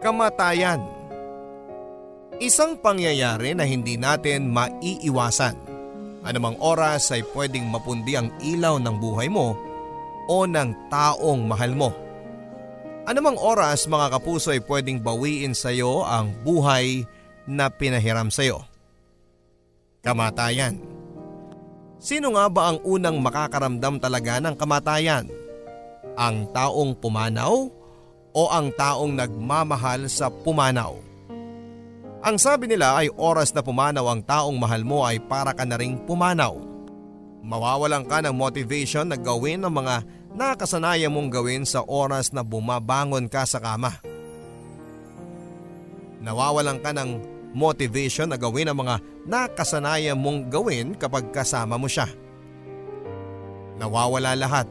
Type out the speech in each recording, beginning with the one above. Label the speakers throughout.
Speaker 1: Kamatayan Isang pangyayari na hindi natin maiiwasan. Anumang oras ay pwedeng mapundi ang ilaw ng buhay mo o ng taong mahal mo. Anumang oras mga kapuso ay pwedeng bawiin sa iyo ang buhay na pinahiram sa iyo. Kamatayan Sino nga ba ang unang makakaramdam talaga ng kamatayan? Ang taong pumanaw o ang taong nagmamahal sa pumanaw? Ang sabi nila ay oras na pumanaw ang taong mahal mo ay para ka na ring pumanaw. Mawawalan ka ng motivation na gawin ang mga nakasanayan mong gawin sa oras na bumabangon ka sa kama. Nawawalan ka ng motivation na gawin ang mga nakasanayan mong gawin kapag kasama mo siya. Nawawala lahat.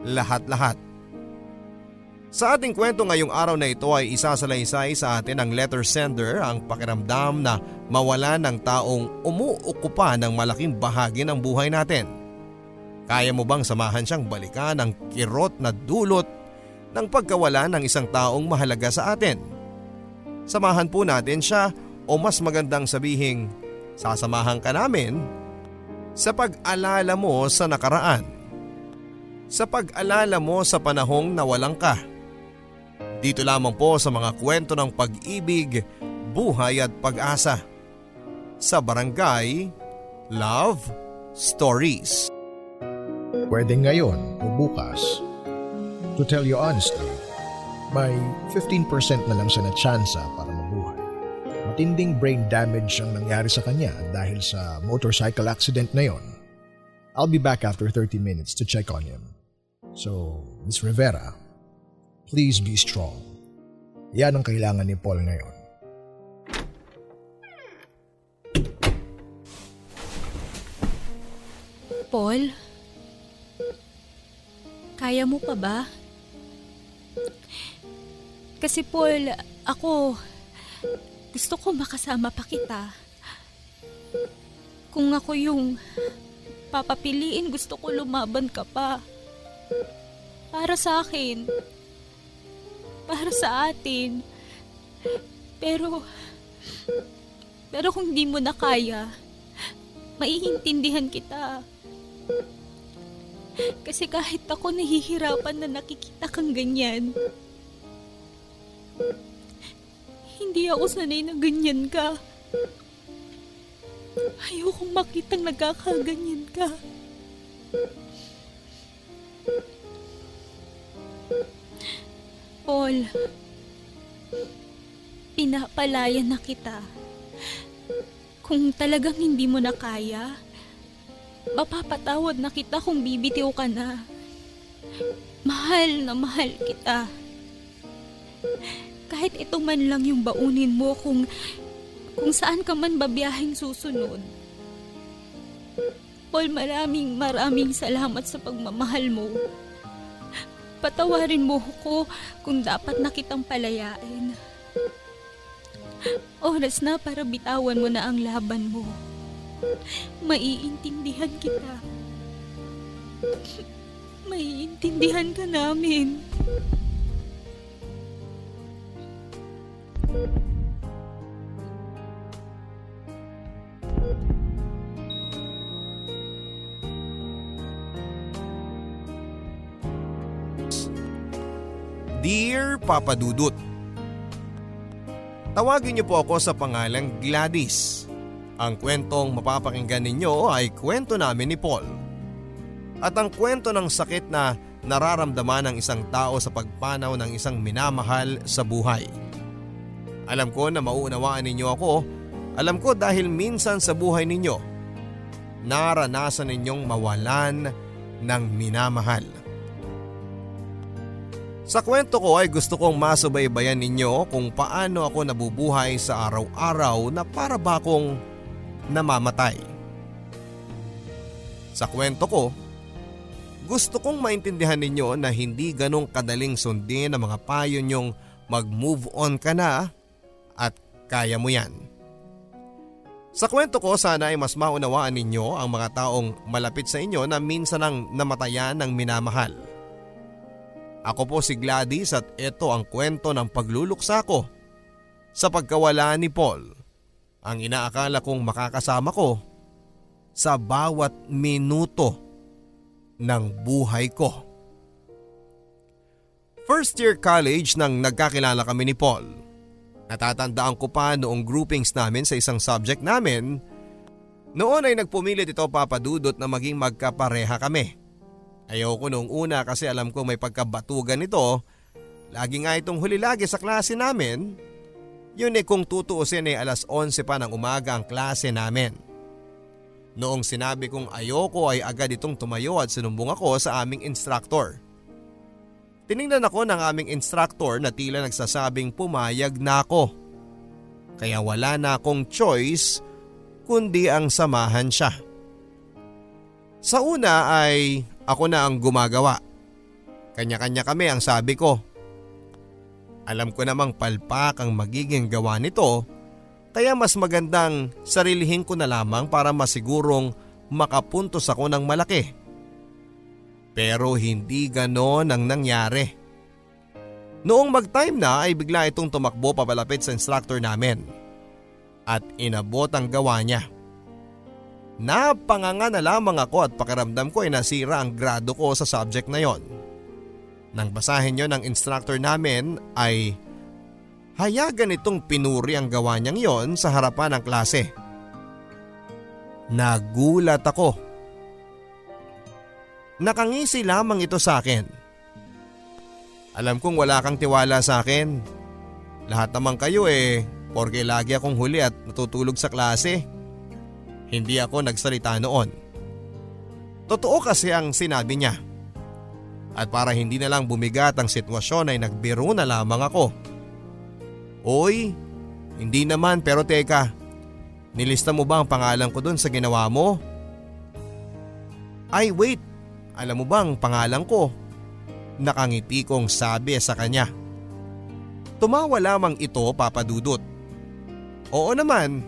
Speaker 1: Lahat-lahat. Sa ating kwento ngayong araw na ito ay isasalaysay sa atin ang letter sender ang pakiramdam na mawala ng taong umuukupa ng malaking bahagi ng buhay natin. Kaya mo bang samahan siyang balikan ang kirot na dulot ng pagkawala ng isang taong mahalaga sa atin? Samahan po natin siya o mas magandang sabihing sasamahan ka namin sa pag-alala mo sa nakaraan. Sa pag-alala mo sa panahong nawalang ka. Dito lamang po sa mga kwento ng pag-ibig, buhay at pag-asa. Sa Barangay Love Stories.
Speaker 2: Pwede ngayon o bukas. To tell you honestly, may 15% na lang siya na tsansa para mabuhay. Matinding brain damage ang nangyari sa kanya dahil sa motorcycle accident na yon. I'll be back after 30 minutes to check on him. So, Miss Rivera, please be strong. Yan ang kailangan ni Paul ngayon.
Speaker 3: Paul? Kaya mo pa ba? Kasi Paul, ako, gusto ko makasama pa kita. Kung ako yung papapiliin, gusto ko lumaban ka pa. Para sa akin. Para sa atin. Pero, pero kung di mo na kaya, maiintindihan kita. Kasi kahit ako nahihirapan na nakikita kang ganyan, hindi ako sanay na ganyan ka. Ayokong makitang nagkakaganyan ka. Paul, pinapalaya na kita. Kung talagang hindi mo na kaya, mapapatawad na kita kung bibitiw ka na. Mahal na mahal kita kahit ito man lang yung baunin mo kung kung saan ka man babiyahing susunod. Paul, maraming maraming salamat sa pagmamahal mo. Patawarin mo ko kung dapat na kitang palayain. Oras na para bitawan mo na ang laban mo. Maiintindihan kita. Maiintindihan ka namin.
Speaker 1: Dear Papa Dudut, Tawagin niyo po ako sa pangalang Gladys. Ang kwentong mapapakinggan ninyo ay kwento namin ni Paul. At ang kwento ng sakit na nararamdaman ng isang tao sa pagpanaw ng isang minamahal sa buhay. Alam ko na mauunawaan ninyo ako. Alam ko dahil minsan sa buhay ninyo, naranasan ninyong mawalan ng minamahal. Sa kwento ko ay gusto kong masubaybayan ninyo kung paano ako nabubuhay sa araw-araw na para ba akong namamatay. Sa kwento ko, gusto kong maintindihan ninyo na hindi ganong kadaling sundin ang mga payo nyong mag-move on ka na at kaya mo yan. Sa kwento ko sana ay mas maunawaan ninyo ang mga taong malapit sa inyo na minsan ang namatayan ng minamahal. Ako po si Gladys at ito ang kwento ng pagluluksa ko sa pagkawala ni Paul. Ang inaakala kong makakasama ko sa bawat minuto ng buhay ko. First year college nang nagkakilala kami ni Paul. Natatandaan ko pa noong groupings namin sa isang subject namin. Noon ay nagpumilit ito papadudot na maging magkapareha kami. Ayoko noong una kasi alam ko may pagkabatugan ito. Lagi nga itong huli lagi sa klase namin. Yun eh kung tutuusin ay alas 11 pa ng umaga ang klase namin. Noong sinabi kong ayoko ay agad itong tumayo at sinumbong ako sa aming instructor. Tiningnan ako ng aming instructor na tila nagsasabing pumayag na ako. Kaya wala na akong choice kundi ang samahan siya. Sa una ay ako na ang gumagawa. Kanya-kanya kami ang sabi ko. Alam ko namang palpak ang magiging gawa nito kaya mas magandang sarilihin ko na lamang para masigurong makapuntos ako ng malaki. Pero hindi ganon ang nangyari. Noong mag-time na ay bigla itong tumakbo papalapit sa instructor namin. At inabot ang gawa niya. Napanganga na lamang ako at pakiramdam ko ay nasira ang grado ko sa subject na yon. Nang basahin yon ng instructor namin ay hayagan itong pinuri ang gawa niyang yon sa harapan ng klase. Nagulat ako Nakangisi lamang ito sa akin. Alam kong wala kang tiwala sa akin. Lahat naman kayo eh, porke lagi akong huli at natutulog sa klase. Hindi ako nagsalita noon. Totoo kasi ang sinabi niya. At para hindi na lang bumigat ang sitwasyon ay nagbiro na lamang ako. Oy, hindi naman pero teka, nilista mo ba ang pangalan ko doon sa ginawa mo? Ay wait, alam mo bang pangalan ko? Nakangiti kong sabi sa kanya. Tumawa lamang ito papadudot. Oo naman.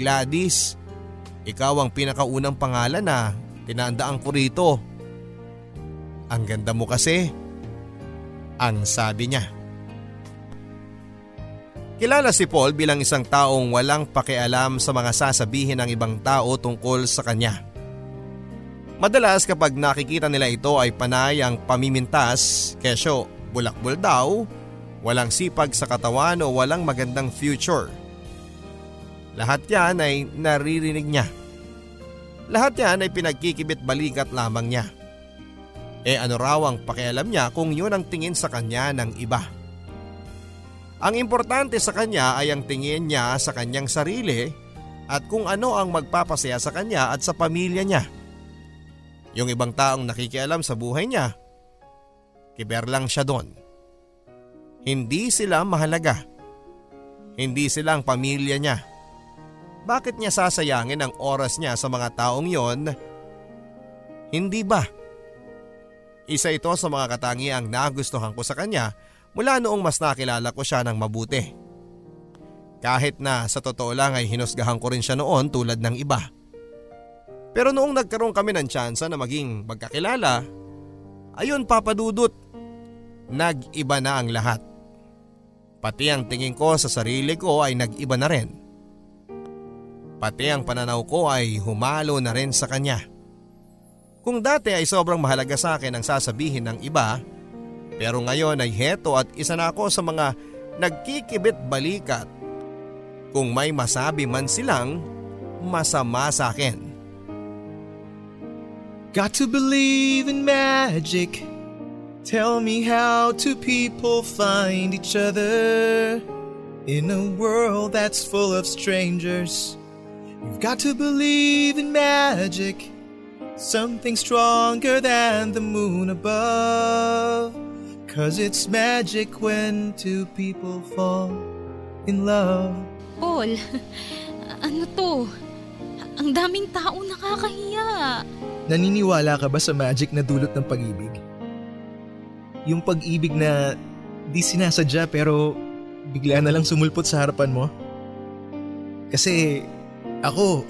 Speaker 1: Gladys, ikaw ang pinakaunang pangalan na tinandaan ko rito. Ang ganda mo kasi. Ang sabi niya. Kilala si Paul bilang isang taong walang pakialam sa mga sasabihin ng ibang tao tungkol sa kanya. Madalas kapag nakikita nila ito ay panay ang pamimintas, kesyo bulakbol daw, walang sipag sa katawan o walang magandang future. Lahat yan ay naririnig niya. Lahat yan ay pinagkikibit balikat lamang niya. E ano raw ang pakialam niya kung yun ang tingin sa kanya ng iba. Ang importante sa kanya ay ang tingin niya sa kanyang sarili at kung ano ang magpapasaya sa kanya at sa pamilya niya. Yung ibang taong nakikialam sa buhay niya, kiber lang siya doon. Hindi sila mahalaga. Hindi sila ang pamilya niya. Bakit niya sasayangin ang oras niya sa mga taong yon? Hindi ba? Isa ito sa mga katangiang nagustuhan ko sa kanya mula noong mas nakilala ko siya ng mabuti. Kahit na sa totoo lang ay hinusgahan ko rin siya noon tulad ng iba. Pero noong nagkaroon kami ng tsansa na maging magkakilala, ayun papadudot, nag-iba na ang lahat. Pati ang tingin ko sa sarili ko ay nag-iba na rin. Pati ang pananaw ko ay humalo na rin sa kanya. Kung dati ay sobrang mahalaga sa akin ang sasabihin ng iba, pero ngayon ay heto at isa na ako sa mga nagkikibit balikat kung may masabi man silang masama sa akin.
Speaker 4: Got to believe in magic. Tell me how two people find each other in a world that's full of strangers. You've got to believe in magic. Something stronger than the moon above. Cause it's magic when two people fall in love.
Speaker 3: Paul, ano to? Ang daming tao nakakahiya.
Speaker 4: Naniniwala ka ba sa magic na dulot ng pag-ibig? Yung pag-ibig na di sinasadya pero bigla na lang sumulpot sa harapan mo? Kasi ako,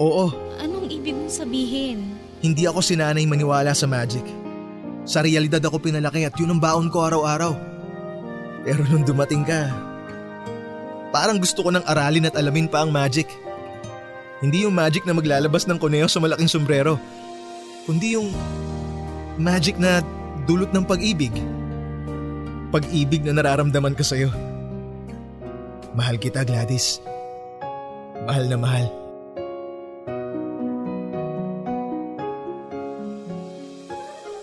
Speaker 4: oo.
Speaker 3: Anong ibig mong sabihin?
Speaker 4: Hindi ako sinanay maniwala sa magic. Sa realidad ako pinalaki at yun ang baon ko araw-araw. Pero nung dumating ka, parang gusto ko nang aralin at alamin pa ang magic. Hindi yung magic na maglalabas ng kuneo sa malaking sombrero, kundi yung magic na dulot ng pag-ibig. Pag-ibig na nararamdaman ko sa'yo. Mahal kita, Gladys. Mahal na mahal.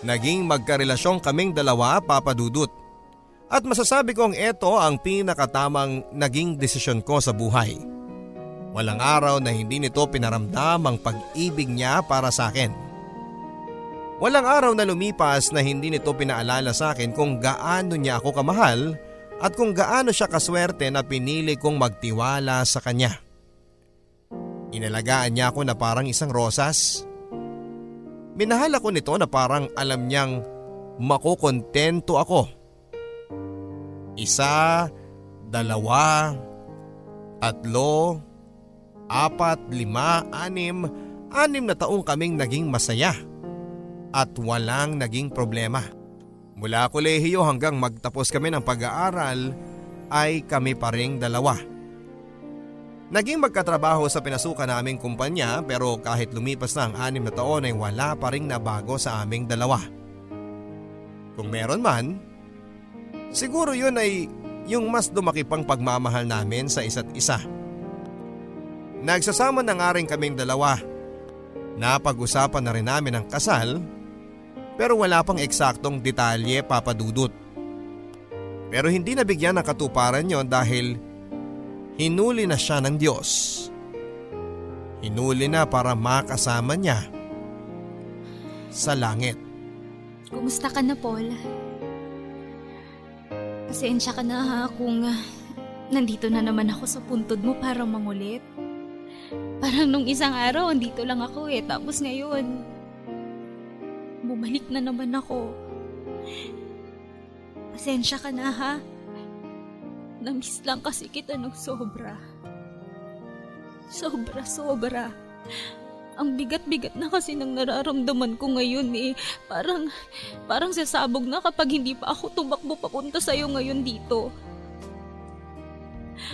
Speaker 1: Naging magkarelasyon kaming dalawa, Papa Dudut. At masasabi kong ito ang pinakatamang naging desisyon ko sa buhay. Walang araw na hindi nito pinaramdam ang pag-ibig niya para sa akin. Walang araw na lumipas na hindi nito pinaalala sa akin kung gaano niya ako kamahal at kung gaano siya kaswerte na pinili kong magtiwala sa kanya. Inalagaan niya ako na parang isang rosas. Minahal ako nito na parang alam niyang makukontento ako. Isa, dalawa, tatlo, apat, lima, anim, anim na taong kaming naging masaya at walang naging problema. Mula kolehiyo hanggang magtapos kami ng pag-aaral ay kami pa ring dalawa. Naging magkatrabaho sa pinasukan naming kumpanya pero kahit lumipas na ang anim na taon ay wala pa ring nabago sa aming dalawa. Kung meron man, siguro yun ay yung mas dumaki pang pagmamahal namin sa isa't isa. Nagsasama na nga rin kaming dalawa. Napag-usapan na rin namin ang kasal pero wala pang eksaktong detalye papadudot. Pero hindi nabigyan ng katuparan yon dahil hinuli na siya ng Diyos. Hinuli na para makasama niya sa langit.
Speaker 3: Kumusta ka na, Paul? Pasensya ka na ha kung nandito na naman ako sa puntod mo para mangulit. Parang nung isang araw, andito lang ako eh. Tapos ngayon, bumalik na naman ako. Pasensya ka na ha. Namiss lang kasi kita ng sobra. Sobra, sobra. Ang bigat-bigat na kasi ng nararamdaman ko ngayon eh. Parang, parang sasabog na kapag hindi pa ako tumakbo papunta sa'yo ngayon dito.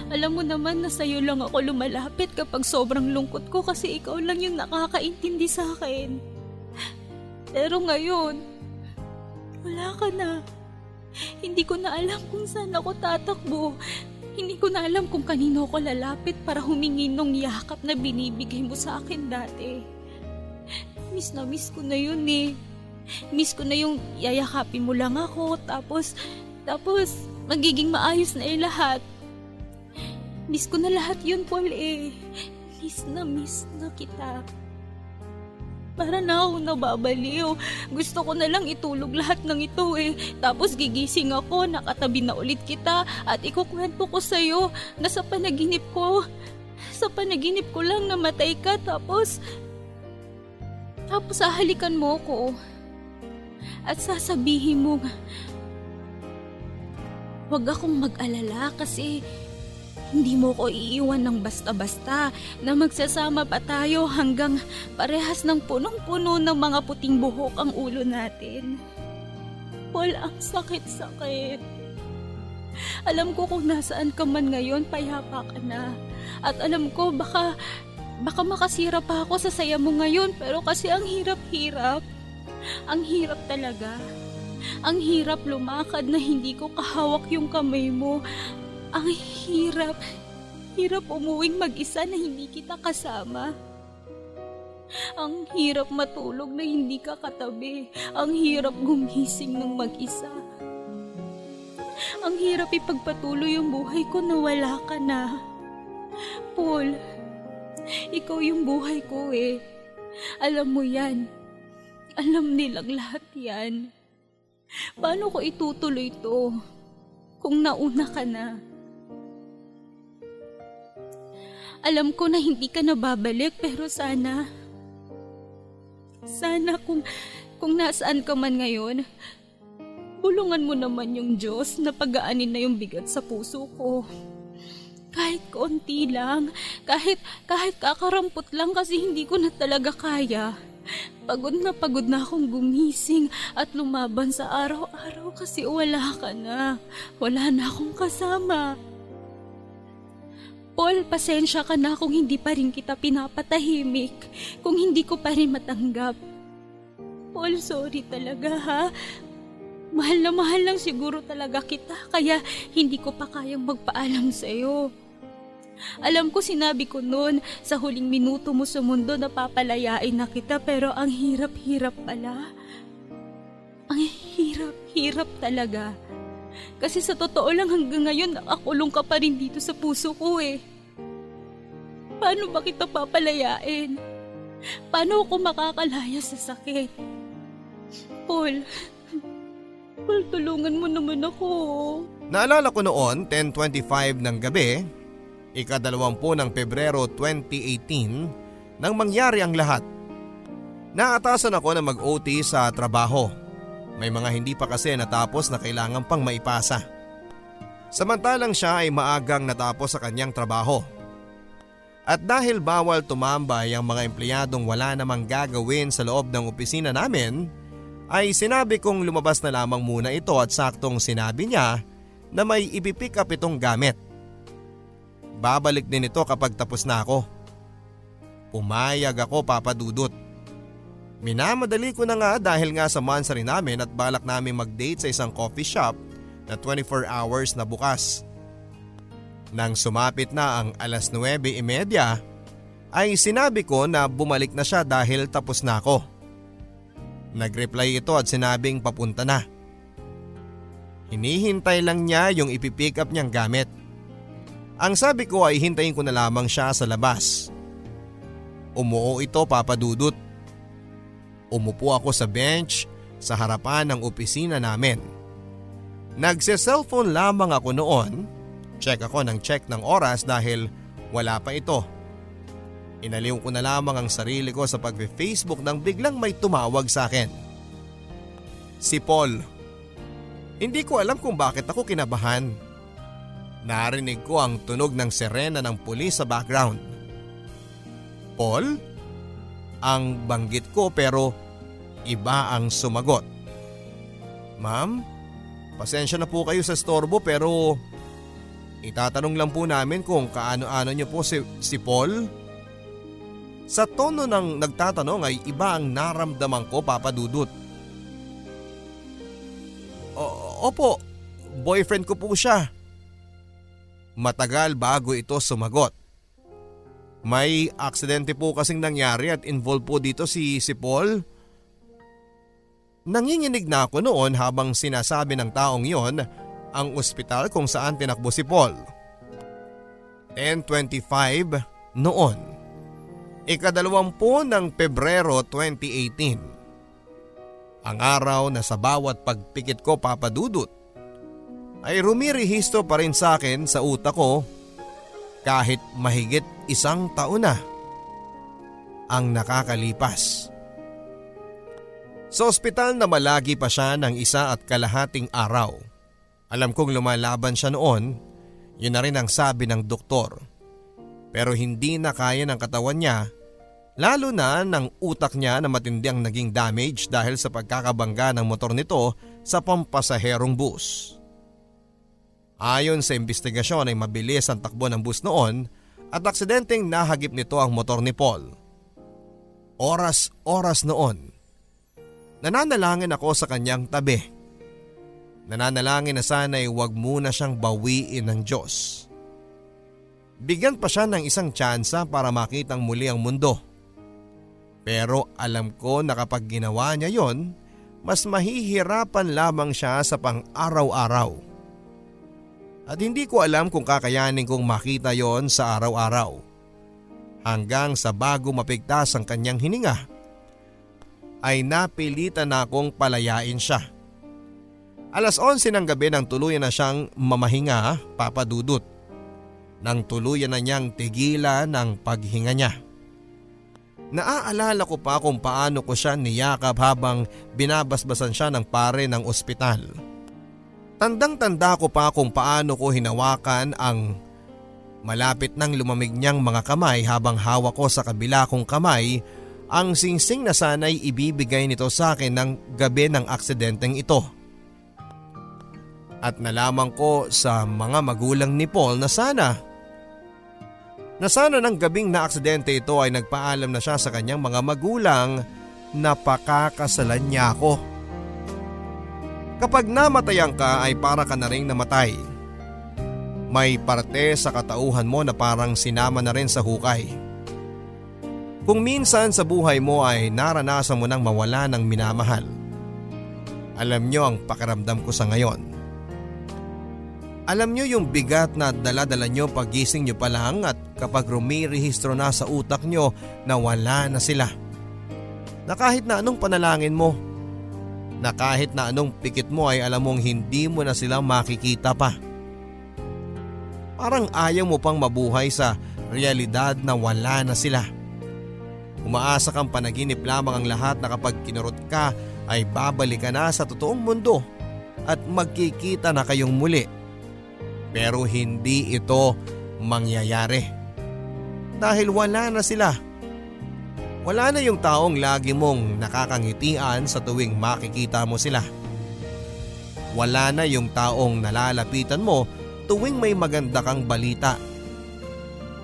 Speaker 3: Alam mo naman na sa'yo lang ako lumalapit kapag sobrang lungkot ko kasi ikaw lang yung nakakaintindi sa akin. Pero ngayon, wala ka na. Hindi ko na alam kung saan ako tatakbo. Hindi ko na alam kung kanino ko lalapit para humingi ng yakap na binibigay mo sa akin dati. Miss na miss ko na yun eh. Miss ko na yung yayakapin mo lang ako tapos, tapos magiging maayos na yung lahat. Miss ko na lahat yun, Paul eh. Miss na miss na kita. Para na ako nababaliw. Gusto ko na lang itulog lahat ng ito eh. Tapos gigising ako, nakatabi na ulit kita at ikukwento ko sa'yo na sa panaginip ko, sa panaginip ko lang namatay ka tapos, tapos hahalikan mo ko. At sasabihin mo, huwag akong mag-alala kasi hindi mo ko iiwan ng basta-basta na magsasama pa tayo hanggang parehas ng punong-puno ng mga puting buhok ang ulo natin. Paul, ang sakit-sakit. Alam ko kung nasaan ka man ngayon, payapa ka na. At alam ko baka, baka makasira pa ako sa saya mo ngayon pero kasi ang hirap-hirap. Ang hirap talaga. Ang hirap lumakad na hindi ko kahawak yung kamay mo. Ang hirap. Hirap umuwing mag-isa na hindi kita kasama. Ang hirap matulog na hindi ka katabi. Ang hirap gumising ng mag-isa. Ang hirap ipagpatuloy yung buhay ko na wala ka na. Paul, ikaw yung buhay ko eh. Alam mo yan. Alam nilang lahat yan. Paano ko itutuloy to kung nauna ka na? Alam ko na hindi ka na babalik pero sana... Sana kung, kung nasaan ka man ngayon, bulungan mo naman yung Diyos na pagaanin na yung bigat sa puso ko. Kahit konti lang, kahit, kahit kakarampot lang kasi hindi ko na talaga kaya. Pagod na pagod na akong gumising at lumaban sa araw-araw kasi wala ka na. Wala na akong kasama. Paul, pasensya ka na kung hindi pa rin kita pinapatahimik. Kung hindi ko pa rin matanggap. Paul, sorry talaga ha. Mahal na mahal lang siguro talaga kita kaya hindi ko pa kayang magpaalam sa'yo. Alam ko sinabi ko noon sa huling minuto mo sa mundo na papalayain na kita pero ang hirap-hirap pala. Ang hirap-hirap talaga. Kasi sa totoo lang hanggang ngayon nakakulong ka pa rin dito sa puso ko eh. Paano ba kita papalayain? Paano ako makakalaya sa sakit? Paul, Paul, tulungan mo naman ako.
Speaker 1: Naalala ko noon, 10.25 ng gabi, ikadalawampu ng Pebrero 2018 nang mangyari ang lahat. Naatasan ako na mag-OT sa trabaho. May mga hindi pa kasi natapos na kailangan pang maipasa. Samantalang siya ay maagang natapos sa kanyang trabaho. At dahil bawal tumambay ang mga empleyadong wala namang gagawin sa loob ng opisina namin, ay sinabi kong lumabas na lamang muna ito at saktong sinabi niya na may ipipick up itong gamit. Babalik din ito kapag tapos na ako. Pumayag ako papadudot. Minamadali ko na nga dahil nga sa monthsary namin at balak namin mag-date sa isang coffee shop na 24 hours na bukas. Nang sumapit na ang alas 9.30 ay sinabi ko na bumalik na siya dahil tapos na ako. Nagreply ito at sinabing papunta na. Hinihintay lang niya yung ipipick up niyang gamit. Ang sabi ko ay hintayin ko na lamang siya sa labas. Umuo ito papadudot. Umupo ako sa bench sa harapan ng opisina namin. Nagse-cellphone lamang ako noon. Check ako ng check ng oras dahil wala pa ito. Inaliw ko na lamang ang sarili ko sa pag-Facebook nang biglang may tumawag sa akin. Si Paul. Hindi ko alam kung bakit ako kinabahan. Narinig ko ang tunog ng sirena ng pulis sa background. Paul? Ang banggit ko pero iba ang sumagot. Ma'am, pasensya na po kayo sa storbo pero itatanong lang po namin kung kaano-ano niyo po si, si Paul. Sa tono ng nagtatanong ay iba ang naramdaman ko papadudot. O, opo, boyfriend ko po siya. Matagal bago ito sumagot. May aksidente po kasing nangyari at involved po dito si, si Paul. Nanginginig na ako noon habang sinasabi ng taong yon ang ospital kung saan tinakbo si Paul. 10.25 noon. Ikadalawampu ng Pebrero 2018. Ang araw na sa bawat pagpikit ko papadudot ay rumirehistro pa rin sa akin sa utak ko kahit mahigit isang taon na ang nakakalipas. Sa ospital na malagi pa siya ng isa at kalahating araw. Alam kong lumalaban siya noon, yun na rin ang sabi ng doktor. Pero hindi na kaya ng katawan niya, lalo na ng utak niya na matindi ang naging damage dahil sa pagkakabangga ng motor nito sa pampasaherong bus. Ayon sa investigasyon ay mabilis ang takbo ng bus noon at aksidenteng nahagip nito ang motor ni Paul. Oras-oras noon. Nananalangin ako sa kanyang tabi. Nananalangin na sana'y huwag muna siyang bawiin ng Diyos. Bigyan pa siya ng isang tsansa para makitang muli ang mundo. Pero alam ko na kapag ginawa niya yon, mas mahihirapan lamang siya sa pang-araw-araw. At hindi ko alam kung kakayanin kong makita yon sa araw-araw. Hanggang sa bago mapigtas ang kanyang hininga, ay napilitan na akong palayain siya. Alas 11 ng gabi nang tuluyan na siyang mamahinga, papadudot. Nang tuluyan na niyang tigilan ng paghinga niya. Naaalala ko pa kung paano ko siya niyakap habang binabasbasan siya ng pare ng ospital. Tandang-tanda ko pa kung paano ko hinawakan ang malapit nang lumamig niyang mga kamay habang hawak ko sa kabila kong kamay ang singsing na sana'y ibibigay nito sa akin ng gabi ng aksidenteng ito. At nalaman ko sa mga magulang ni Paul na sana na sana ng gabing na aksidente ito ay nagpaalam na siya sa kanyang mga magulang na pakakasalan niya ako. Kapag namatayan ka ay para ka na rin namatay. May parte sa katauhan mo na parang sinama na rin sa hukay. Kung minsan sa buhay mo ay naranasan mo nang mawala ng minamahal. Alam nyo ang pakiramdam ko sa ngayon. Alam nyo yung bigat na daladala nyo pagising nyo pa lang at kapag rumirehistro na sa utak nyo na wala na sila. Na kahit na anong panalangin mo, na kahit na anong pikit mo ay alam mong hindi mo na sila makikita pa. Parang ayaw mo pang mabuhay sa realidad na wala na sila. Umaasa kang panaginip lamang ang lahat na kapag kinurot ka ay babalik ka na sa totoong mundo at magkikita na kayong muli. Pero hindi ito mangyayari. Dahil wala na sila. Wala na yung taong lagi mong nakakangitian sa tuwing makikita mo sila. Wala na yung taong nalalapitan mo tuwing may maganda kang balita.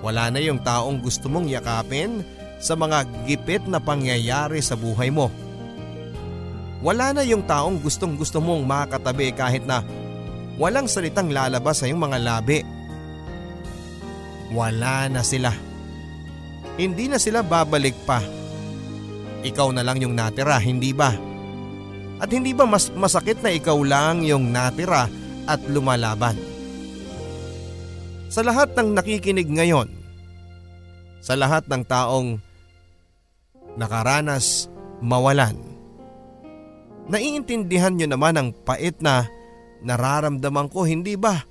Speaker 1: Wala na yung taong gusto mong yakapin sa mga gipit na pangyayari sa buhay mo. Wala na yung taong gustong gusto mong makatabi kahit na walang salitang lalabas sa iyong mga labi. Wala na sila. Hindi na sila babalik pa. Ikaw na lang yung natira, hindi ba? At hindi ba mas masakit na ikaw lang yung natira at lumalaban? Sa lahat ng nakikinig ngayon, sa lahat ng taong nakaranas mawalan. Naiintindihan nyo naman ang pait na nararamdaman ko, hindi ba?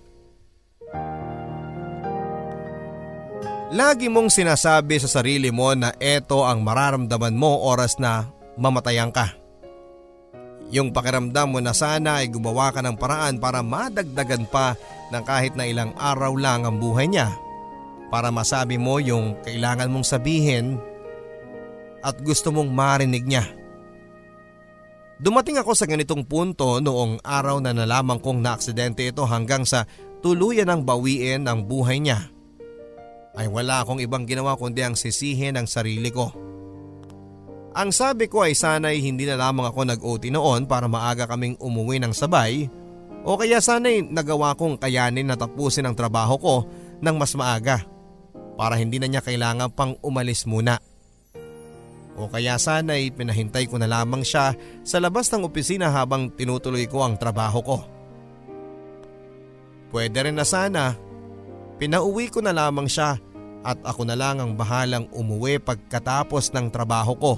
Speaker 1: Lagi mong sinasabi sa sarili mo na eto ang mararamdaman mo oras na mamatayan ka. Yung pakiramdam mo na sana ay gumawa ka ng paraan para madagdagan pa ng kahit na ilang araw lang ang buhay niya. Para masabi mo yung kailangan mong sabihin at gusto mong marinig niya. Dumating ako sa ganitong punto noong araw na nalaman kong naaksidente ito hanggang sa tuluyan ng bawiin ang buhay niya. Ay wala akong ibang ginawa kundi ang sisihin ang sarili ko. Ang sabi ko ay sana'y hindi na lamang ako nag-OT noon para maaga kaming umuwi ng sabay o kaya sana'y nagawa kong kayanin na tapusin ang trabaho ko ng mas maaga para hindi na niya kailangan pang umalis muna. O kaya sana'y pinahintay ko na lamang siya sa labas ng opisina habang tinutuloy ko ang trabaho ko. Pwede rin na sana, pinauwi ko na lamang siya at ako na lang ang bahalang umuwi pagkatapos ng trabaho ko.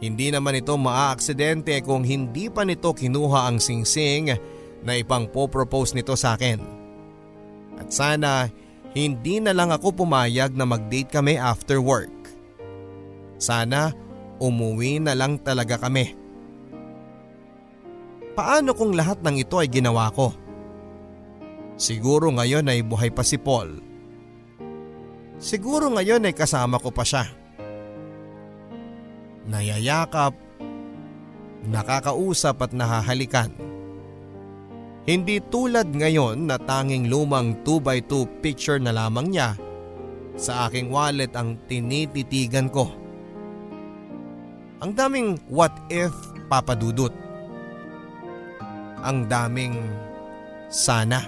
Speaker 1: Hindi naman ito maaaksidente kung hindi pa nito kinuha ang singsing na ipang po-propose nito sa akin. At sana hindi na lang ako pumayag na mag-date kami after work. Sana umuwi na lang talaga kami. Paano kung lahat ng ito ay ginawa ko? Siguro ngayon ay buhay pa si Paul. Siguro ngayon ay kasama ko pa siya. Nayayakap, nakakausap at nahahalikan. Hindi tulad ngayon na tanging lumang 2x2 picture na lamang niya sa aking wallet ang tinititigan ko. Ang daming what if papadudot. Ang daming sana.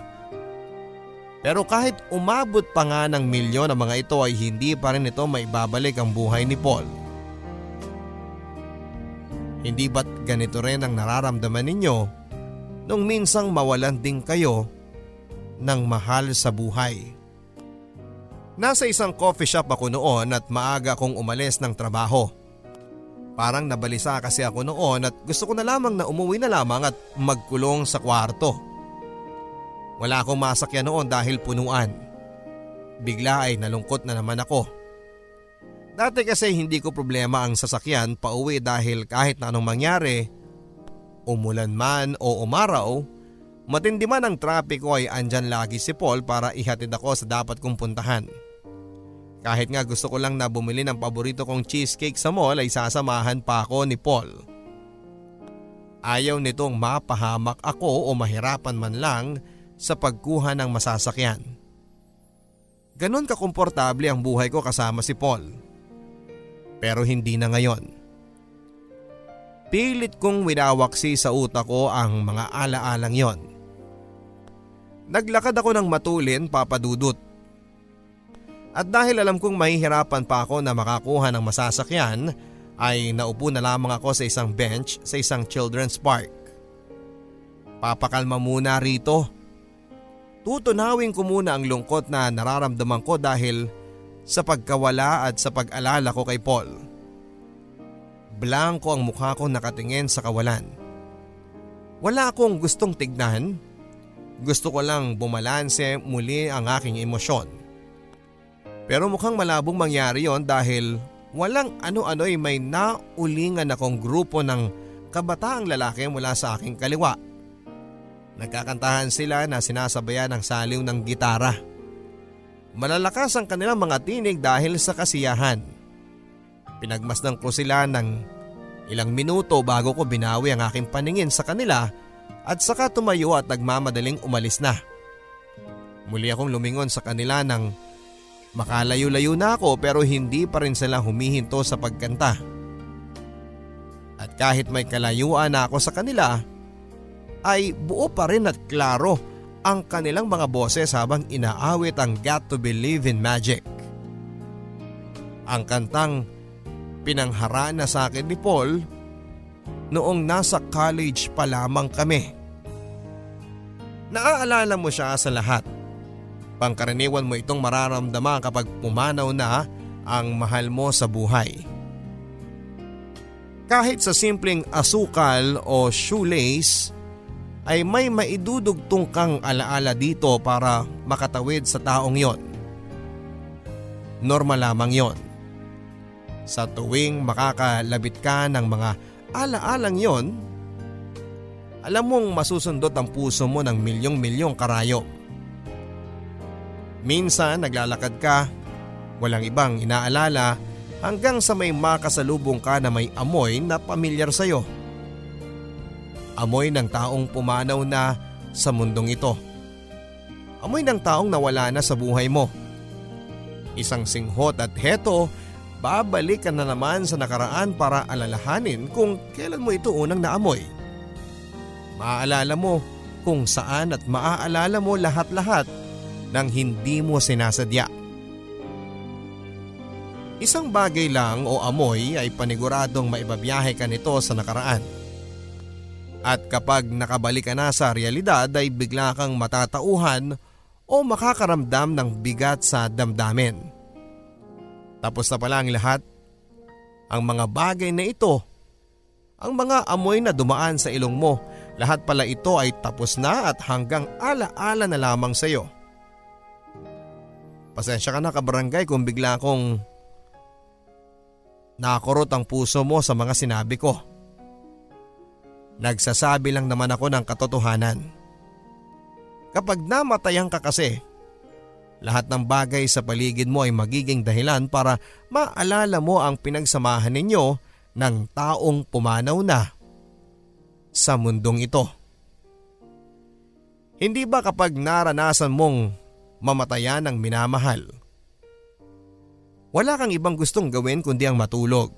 Speaker 1: Pero kahit umabot pa nga ng milyon ang mga ito ay hindi pa rin ito maibabalik ang buhay ni Paul. Hindi ba't ganito rin ang nararamdaman ninyo nung minsang mawalan din kayo ng mahal sa buhay? Nasa isang coffee shop ako noon at maaga akong umalis ng trabaho. Parang nabalisa kasi ako noon at gusto ko na lamang na umuwi na lamang at magkulong sa kwarto. Wala akong masakyan noon dahil punuan. Bigla ay nalungkot na naman ako. Dati kasi hindi ko problema ang sasakyan pauwi dahil kahit na anong mangyari, umulan man o umaraw, matindi man ang trapiko ay andyan lagi si Paul para ihatid ako sa dapat kong puntahan. Kahit nga gusto ko lang na bumili ng paborito kong cheesecake sa mall ay sasamahan pa ako ni Paul. Ayaw nitong mapahamak ako o mahirapan man lang sa pagkuha ng masasakyan. Ganon kakomportable ang buhay ko kasama si Paul. Pero hindi na ngayon. Pilit kong winawaksi sa utak ko ang mga alaalang yon. Naglakad ako ng matulin papadudot at dahil alam kong mahihirapan pa ako na makakuha ng masasakyan, ay naupo na lamang ako sa isang bench sa isang children's park. Papakalma muna rito. Tutunawin ko muna ang lungkot na nararamdaman ko dahil sa pagkawala at sa pag-alala ko kay Paul. Blanko ang mukha ko nakatingin sa kawalan. Wala akong gustong tignan. Gusto ko lang bumalanse muli ang aking emosyon. Pero mukhang malabong mangyari yon dahil walang ano-ano'y may naulingan akong grupo ng kabataang lalaki mula sa aking kaliwa. Nagkakantahan sila na sinasabayan ng saliw ng gitara. Malalakas ang kanilang mga tinig dahil sa kasiyahan. Pinagmasdan ko sila ng ilang minuto bago ko binawi ang aking paningin sa kanila at saka tumayo at nagmamadaling umalis na. Muli akong lumingon sa kanila ng Makalayo-layo na ako pero hindi pa rin sila humihinto sa pagkanta. At kahit may kalayuan na ako sa kanila, ay buo pa rin at klaro ang kanilang mga boses habang inaawit ang Got to Believe in Magic. Ang kantang pinangharana sa akin ni Paul noong nasa college pa lamang kami. Naaalala mo siya sa lahat Pangkaraniwan mo itong mararamdaman kapag pumanaw na ang mahal mo sa buhay. Kahit sa simpleng asukal o shoelace ay may maidudugtong kang alaala dito para makatawid sa taong yon. Normal lamang yon. Sa tuwing makakalabit ka ng mga alaalang yon, alam mong masusundot ang puso mo ng milyong-milyong karayom. Minsan naglalakad ka, walang ibang inaalala hanggang sa may makasalubong ka na may amoy na pamilyar sa'yo. Amoy ng taong pumanaw na sa mundong ito. Amoy ng taong nawala na sa buhay mo. Isang singhot at heto, babalik ka na naman sa nakaraan para alalahanin kung kailan mo ito unang naamoy. Maaalala mo kung saan at maaalala mo lahat-lahat nang hindi mo sinasadya. Isang bagay lang o amoy ay paniguradong maibabiyahe ka nito sa nakaraan. At kapag nakabalik ka na sa realidad ay bigla kang matatauhan o makakaramdam ng bigat sa damdamin. Tapos na pala ang lahat. Ang mga bagay na ito, ang mga amoy na dumaan sa ilong mo, lahat pala ito ay tapos na at hanggang alaala na lamang sa iyo. Pasensya ka na kabarangay kung bigla akong nakurot ang puso mo sa mga sinabi ko. Nagsasabi lang naman ako ng katotohanan. Kapag namatayan ka kasi, lahat ng bagay sa paligid mo ay magiging dahilan para maalala mo ang pinagsamahan ninyo ng taong pumanaw na sa mundong ito. Hindi ba kapag naranasan mong mamatayan ng minamahal. Wala kang ibang gustong gawin kundi ang matulog.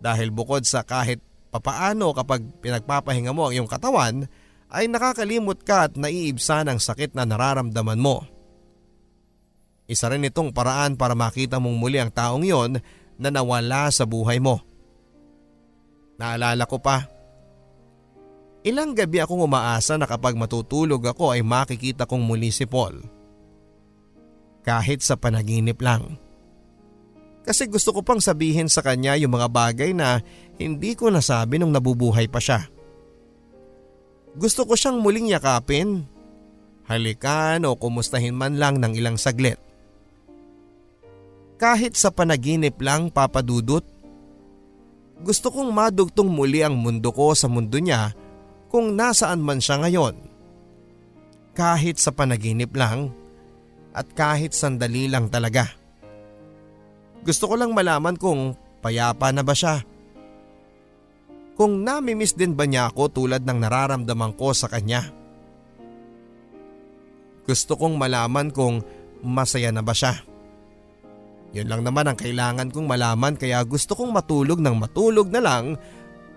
Speaker 1: Dahil bukod sa kahit papaano kapag pinagpapahinga mo ang iyong katawan, ay nakakalimot ka at naiibsa ng sakit na nararamdaman mo. Isa rin itong paraan para makita mong muli ang taong yon na nawala sa buhay mo. Naalala ko pa, ilang gabi akong umaasa na kapag matutulog ako ay makikita kong muli si Paul kahit sa panaginip lang. Kasi gusto ko pang sabihin sa kanya yung mga bagay na hindi ko nasabi nung nabubuhay pa siya. Gusto ko siyang muling yakapin, halikan o kumustahin man lang ng ilang saglit. Kahit sa panaginip lang papadudot, gusto kong madugtong muli ang mundo ko sa mundo niya kung nasaan man siya ngayon. Kahit sa panaginip lang, at kahit sandali lang talaga. Gusto ko lang malaman kung payapa na ba siya. Kung namimiss din ba niya ako tulad ng nararamdaman ko sa kanya. Gusto kong malaman kung masaya na ba siya. Yun lang naman ang kailangan kong malaman kaya gusto kong matulog ng matulog na lang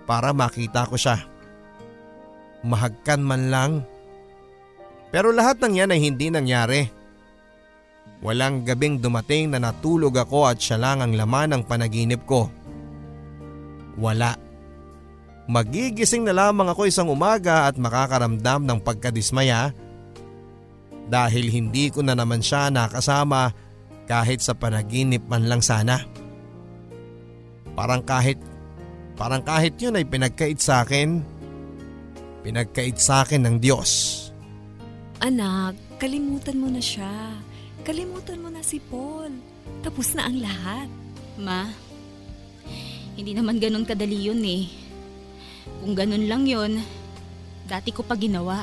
Speaker 1: para makita ko siya. Mahagkan man lang. Pero lahat ng yan ay hindi nangyari. Walang gabing dumating na natulog ako at siya lang ang laman ng panaginip ko. Wala. Magigising na lamang ako isang umaga at makakaramdam ng pagkadismaya dahil hindi ko na naman siya nakasama kahit sa panaginip man lang sana. Parang kahit, parang kahit yun ay pinagkait sa akin, pinagkait sa akin ng Diyos.
Speaker 5: Anak, kalimutan mo na siya. Kalimutan mo na si Paul. Tapos na ang lahat.
Speaker 3: Ma, hindi naman ganun kadali yun eh. Kung ganun lang yun, dati ko pa ginawa.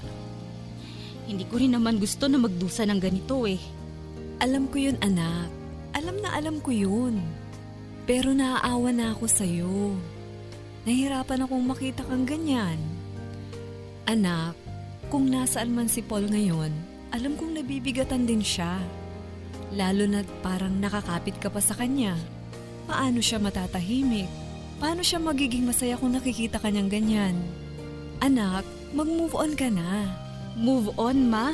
Speaker 3: Hindi ko rin naman gusto na magdusa ng ganito eh.
Speaker 5: Alam ko yun, anak. Alam na alam ko yun. Pero naaawa na ako sa'yo. Nahirapan akong makita kang ganyan. Anak, kung nasaan man si Paul ngayon, alam kong nabibigatan din siya. Lalo na parang nakakapit ka pa sa kanya. Paano siya matatahimik? Paano siya magiging masaya kung nakikita kanyang ganyan? Anak, mag-move on ka na.
Speaker 3: Move on, ma.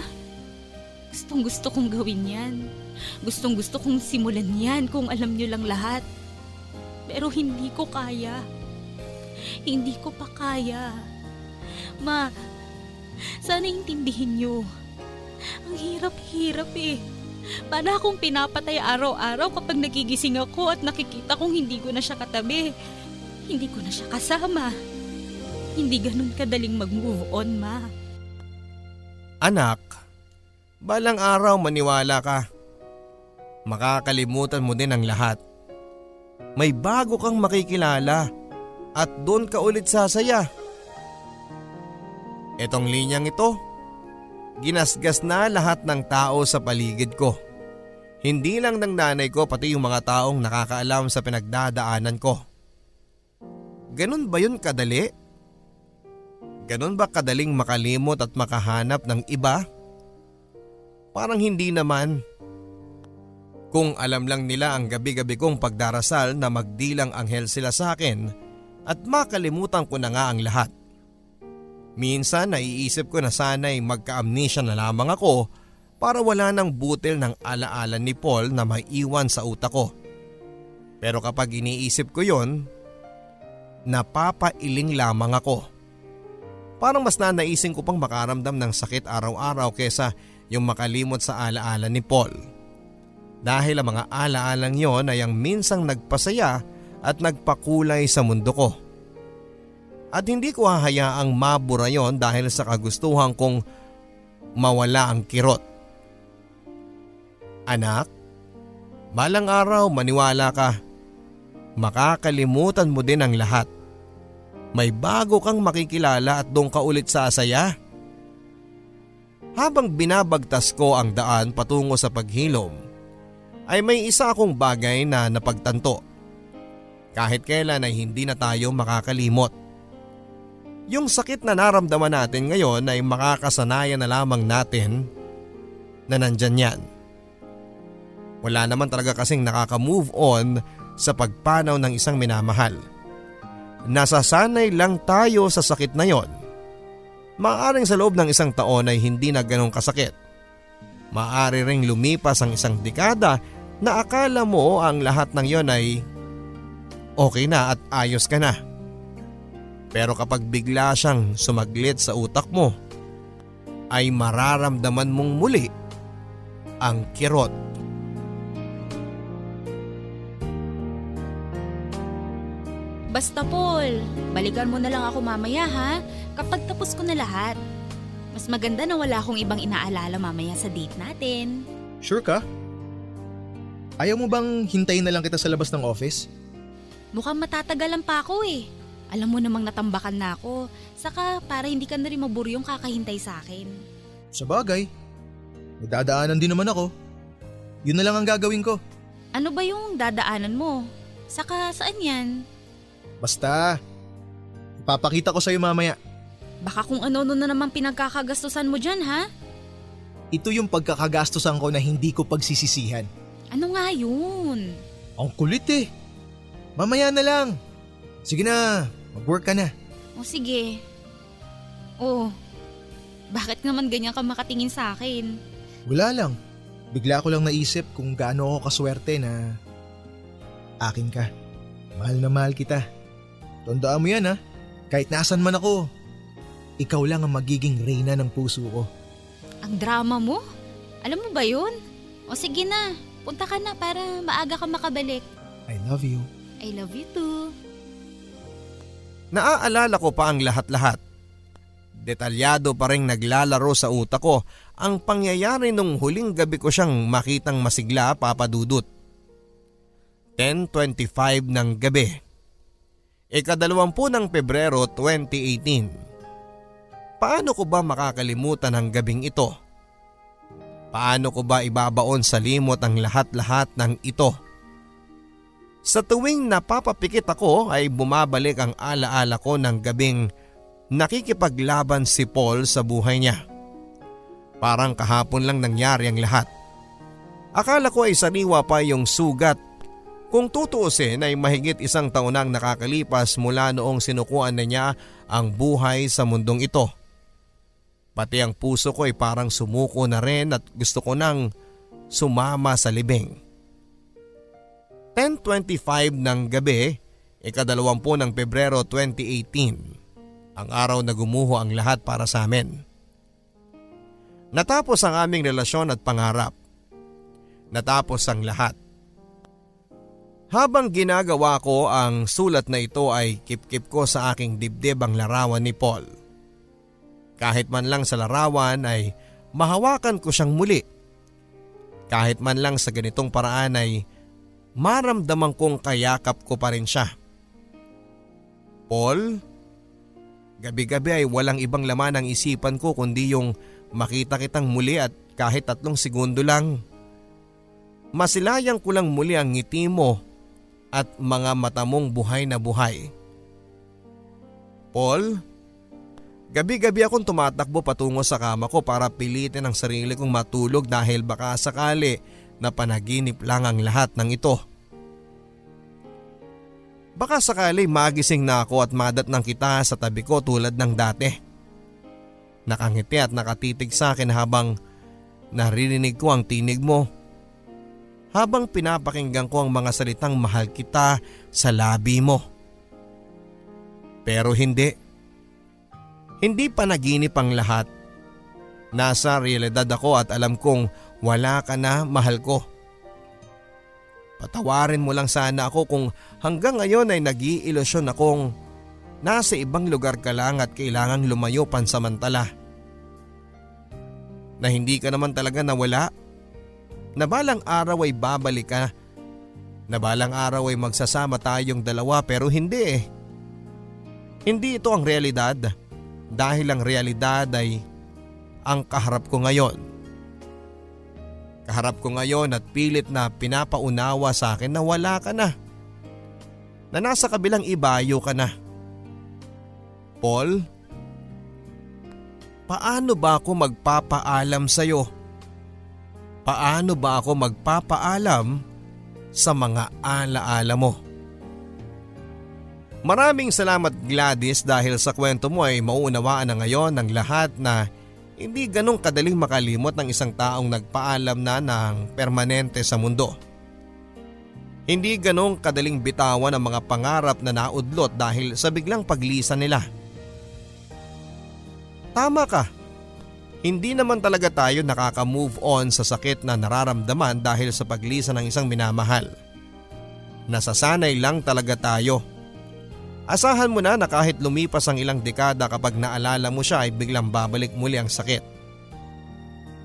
Speaker 3: Gustong gusto kong gawin yan. Gustong gusto kong simulan yan kung alam niyo lang lahat. Pero hindi ko kaya. Hindi ko pa kaya. Ma, sana intindihin niyo. Ang hirap-hirap eh. Para akong pinapatay araw-araw kapag nagigising ako at nakikita kong hindi ko na siya katabi. Hindi ko na siya kasama. Hindi ganun kadaling mag-move on, ma.
Speaker 1: Anak, balang araw maniwala ka. Makakalimutan mo din ang lahat. May bago kang makikilala at doon ka ulit sasaya. Etong linyang ito, ginasgas na lahat ng tao sa paligid ko. Hindi lang ng nanay ko pati yung mga taong nakakaalam sa pinagdadaanan ko. Ganun ba yun kadali? Ganun ba kadaling makalimot at makahanap ng iba? Parang hindi naman. Kung alam lang nila ang gabi-gabi kong pagdarasal na magdilang anghel sila sa akin at makalimutan ko na nga ang lahat. Minsan naiisip ko na sana'y magka-amnesia na lamang ako para wala ng butil ng alaala ni Paul na maiwan sa utak ko. Pero kapag iniisip ko yon, napapailing lamang ako. Parang mas nanaisin ko pang makaramdam ng sakit araw-araw kesa yung makalimot sa alaala ni Paul. Dahil ang mga alaalang yon ay ang minsang nagpasaya at nagpakulay sa mundo ko. At hindi ko hahayaang mabura yon dahil sa kagustuhan kong mawala ang kirot. Anak, balang araw maniwala ka. Makakalimutan mo din ang lahat may bago kang makikilala at doon ka ulit sa asaya. Habang binabagtas ko ang daan patungo sa paghilom, ay may isa akong bagay na napagtanto. Kahit kailan ay hindi na tayo makakalimot. Yung sakit na naramdaman natin ngayon ay makakasanayan na lamang natin na nandyan yan. Wala naman talaga kasing nakaka-move on sa pagpanaw ng isang minamahal nasasanay lang tayo sa sakit na yon. Maaring sa loob ng isang taon ay hindi na ganong kasakit. Maari ring lumipas ang isang dekada na akala mo ang lahat ng yon ay okay na at ayos ka na. Pero kapag bigla siyang sumaglit sa utak mo, ay mararamdaman mong muli ang kirot
Speaker 3: Basta Paul, balikan mo na lang ako mamaya ha, kapag tapos ko na lahat. Mas maganda na wala akong ibang inaalala mamaya sa date natin.
Speaker 2: Sure ka? Ayaw mo bang hintayin na lang kita sa labas ng office?
Speaker 3: Mukhang matatagalan pa ako eh. Alam mo namang natambakan na ako. Saka para hindi ka na rin maburyong kakahintay sa akin.
Speaker 2: Sa bagay. May dadaanan din naman ako. Yun na lang ang gagawin ko.
Speaker 3: Ano ba yung dadaanan mo? Saka saan yan?
Speaker 4: Basta, ipapakita ko sa'yo mamaya.
Speaker 3: Baka kung ano-ano na naman pinagkakagastusan mo dyan, ha?
Speaker 4: Ito yung pagkakagastusan ko na hindi ko pagsisisihan.
Speaker 3: Ano nga yun?
Speaker 4: Ang kulit eh. Mamaya na lang. Sige na, mag-work ka na.
Speaker 3: O sige. Oh, bakit naman ganyan ka makatingin sa akin?
Speaker 4: Wala lang. Bigla ko lang naisip kung gaano ako kaswerte na akin ka. Mahal na mahal kita. Tandaan mo yan ha. Kahit nasan man ako, ikaw lang ang magiging reyna ng puso ko.
Speaker 3: Ang drama mo? Alam mo ba yun? O sige na, punta ka na para maaga ka makabalik.
Speaker 4: I love you.
Speaker 3: I love you too.
Speaker 1: Naaalala ko pa ang lahat-lahat. Detalyado pa rin naglalaro sa utak ko ang pangyayari nung huling gabi ko siyang makitang masigla papadudot. 10.25 ng gabi. Ikadalawampu ng Pebrero 2018. Paano ko ba makakalimutan ang gabing ito? Paano ko ba ibabaon sa limot ang lahat-lahat ng ito? Sa tuwing napapapikit ako ay bumabalik ang alaala ko ng gabing nakikipaglaban si Paul sa buhay niya. Parang kahapon lang nangyari ang lahat. Akala ko ay sariwa pa yung sugat. Kung tutuusin ay mahigit isang taon nang nakakalipas mula noong sinukuan na niya ang buhay sa mundong ito. Pati ang puso ko ay parang sumuko na rin at gusto ko nang sumama sa libing. 10.25 ng gabi, ikadalawampu ng Pebrero 2018, ang araw na gumuho ang lahat para sa amin. Natapos ang aming relasyon at pangarap. Natapos ang lahat. Habang ginagawa ko ang sulat na ito ay kip-kip ko sa aking dibdib ang larawan ni Paul. Kahit man lang sa larawan ay mahawakan ko siyang muli. Kahit man lang sa ganitong paraan ay maramdaman kong kayakap ko pa rin siya. Paul, gabi-gabi ay walang ibang laman ang isipan ko kundi yung makita kitang muli at kahit tatlong segundo lang. Masilayang ko lang muli ang ngiti mo at mga mata mong buhay na buhay. Paul, gabi-gabi akong tumatakbo patungo sa kama ko para pilitin ang sarili kong matulog dahil baka sakali na panaginip lang ang lahat ng ito. Baka sakali magising na ako at madat ng kita sa tabi ko tulad ng dati. Nakangiti at nakatitig sa akin habang naririnig ko ang tinig mo. Habang pinapakinggan ko ang mga salitang mahal kita sa labi mo. Pero hindi. Hindi pa naginip ang lahat. Nasa realidad ako at alam kong wala ka na mahal ko. Patawarin mo lang sana ako kung hanggang ngayon ay nag-iilusyon akong nasa ibang lugar ka lang at kailangang lumayo pansamantala. Na hindi ka naman talaga nawala. Na balang araw ay babalik ka. Na balang araw ay magsasama tayong dalawa pero hindi eh. Hindi ito ang realidad dahil ang realidad ay ang kaharap ko ngayon. Kaharap ko ngayon at pilit na pinapaunawa sa akin na wala ka na. Na nasa kabilang ibayo ka na. Paul, paano ba ako magpapaalam sa iyo? Paano ba ako magpapaalam sa mga alaala mo? Maraming salamat Gladys dahil sa kwento mo ay mauunawaan na ngayon ng lahat na hindi ganong kadaling makalimot ng isang taong nagpaalam na ng permanente sa mundo. Hindi ganong kadaling bitawan ang mga pangarap na naudlot dahil sa biglang paglisan nila. Tama ka. Hindi naman talaga tayo nakaka-move on sa sakit na nararamdaman dahil sa paglisan ng isang minamahal. Nasasanay lang talaga tayo. Asahan mo na na kahit lumipas ang ilang dekada kapag naalala mo siya ay biglang babalik muli ang sakit.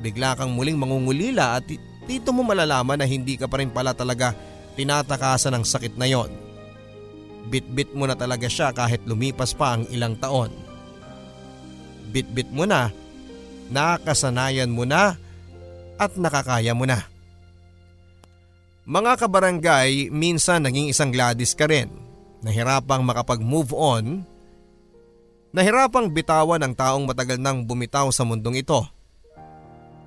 Speaker 1: Bigla kang muling mangungulila at dito mo malalaman na hindi ka pa rin pala talaga tinatakasan ng sakit na yon. Bit-bit mo na talaga siya kahit lumipas pa ang ilang taon. Bit-bit mo na, nakasanayan mo na at nakakaya mo na. Mga kabarangay, minsan naging isang Gladys ka rin. Nahirapang makapag-move on. Nahirapang bitawan ang taong matagal nang bumitaw sa mundong ito.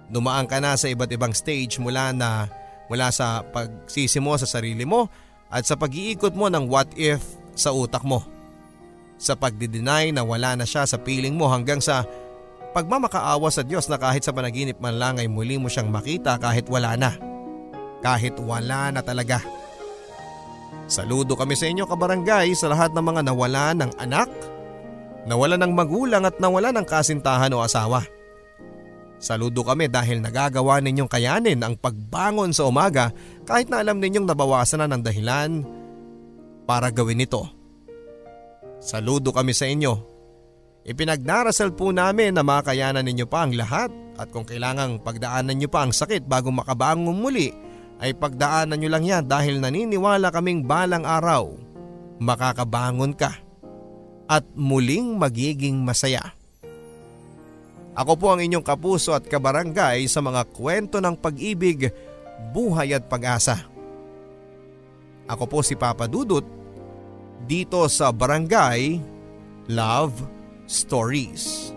Speaker 1: Dumaan ka na sa iba't ibang stage mula na mula sa pagsisimo sa sarili mo at sa pag-iikot mo ng what if sa utak mo. Sa pagdideny na wala na siya sa piling mo hanggang sa pagmamakaawa sa Diyos na kahit sa panaginip man lang ay muli mo siyang makita kahit wala na. Kahit wala na talaga. Saludo kami sa inyo kabarangay sa lahat ng mga nawala ng anak, nawala ng magulang at nawala ng kasintahan o asawa. Saludo kami dahil nagagawa ninyong kayanin ang pagbangon sa umaga kahit na alam ninyong nabawasan na ng dahilan para gawin ito. Saludo kami sa inyo. Ipinagdarasal po namin na makayanan ninyo pa ang lahat at kung kailangang pagdaanan nyo pa ang sakit bago makabangon muli ay pagdaanan nyo lang yan dahil naniniwala kaming balang araw makakabangon ka at muling magiging masaya. Ako po ang inyong kapuso at kabarangay sa mga kwento ng pag-ibig, buhay at pag-asa. Ako po si Papa Dudut dito sa Barangay Love Stories.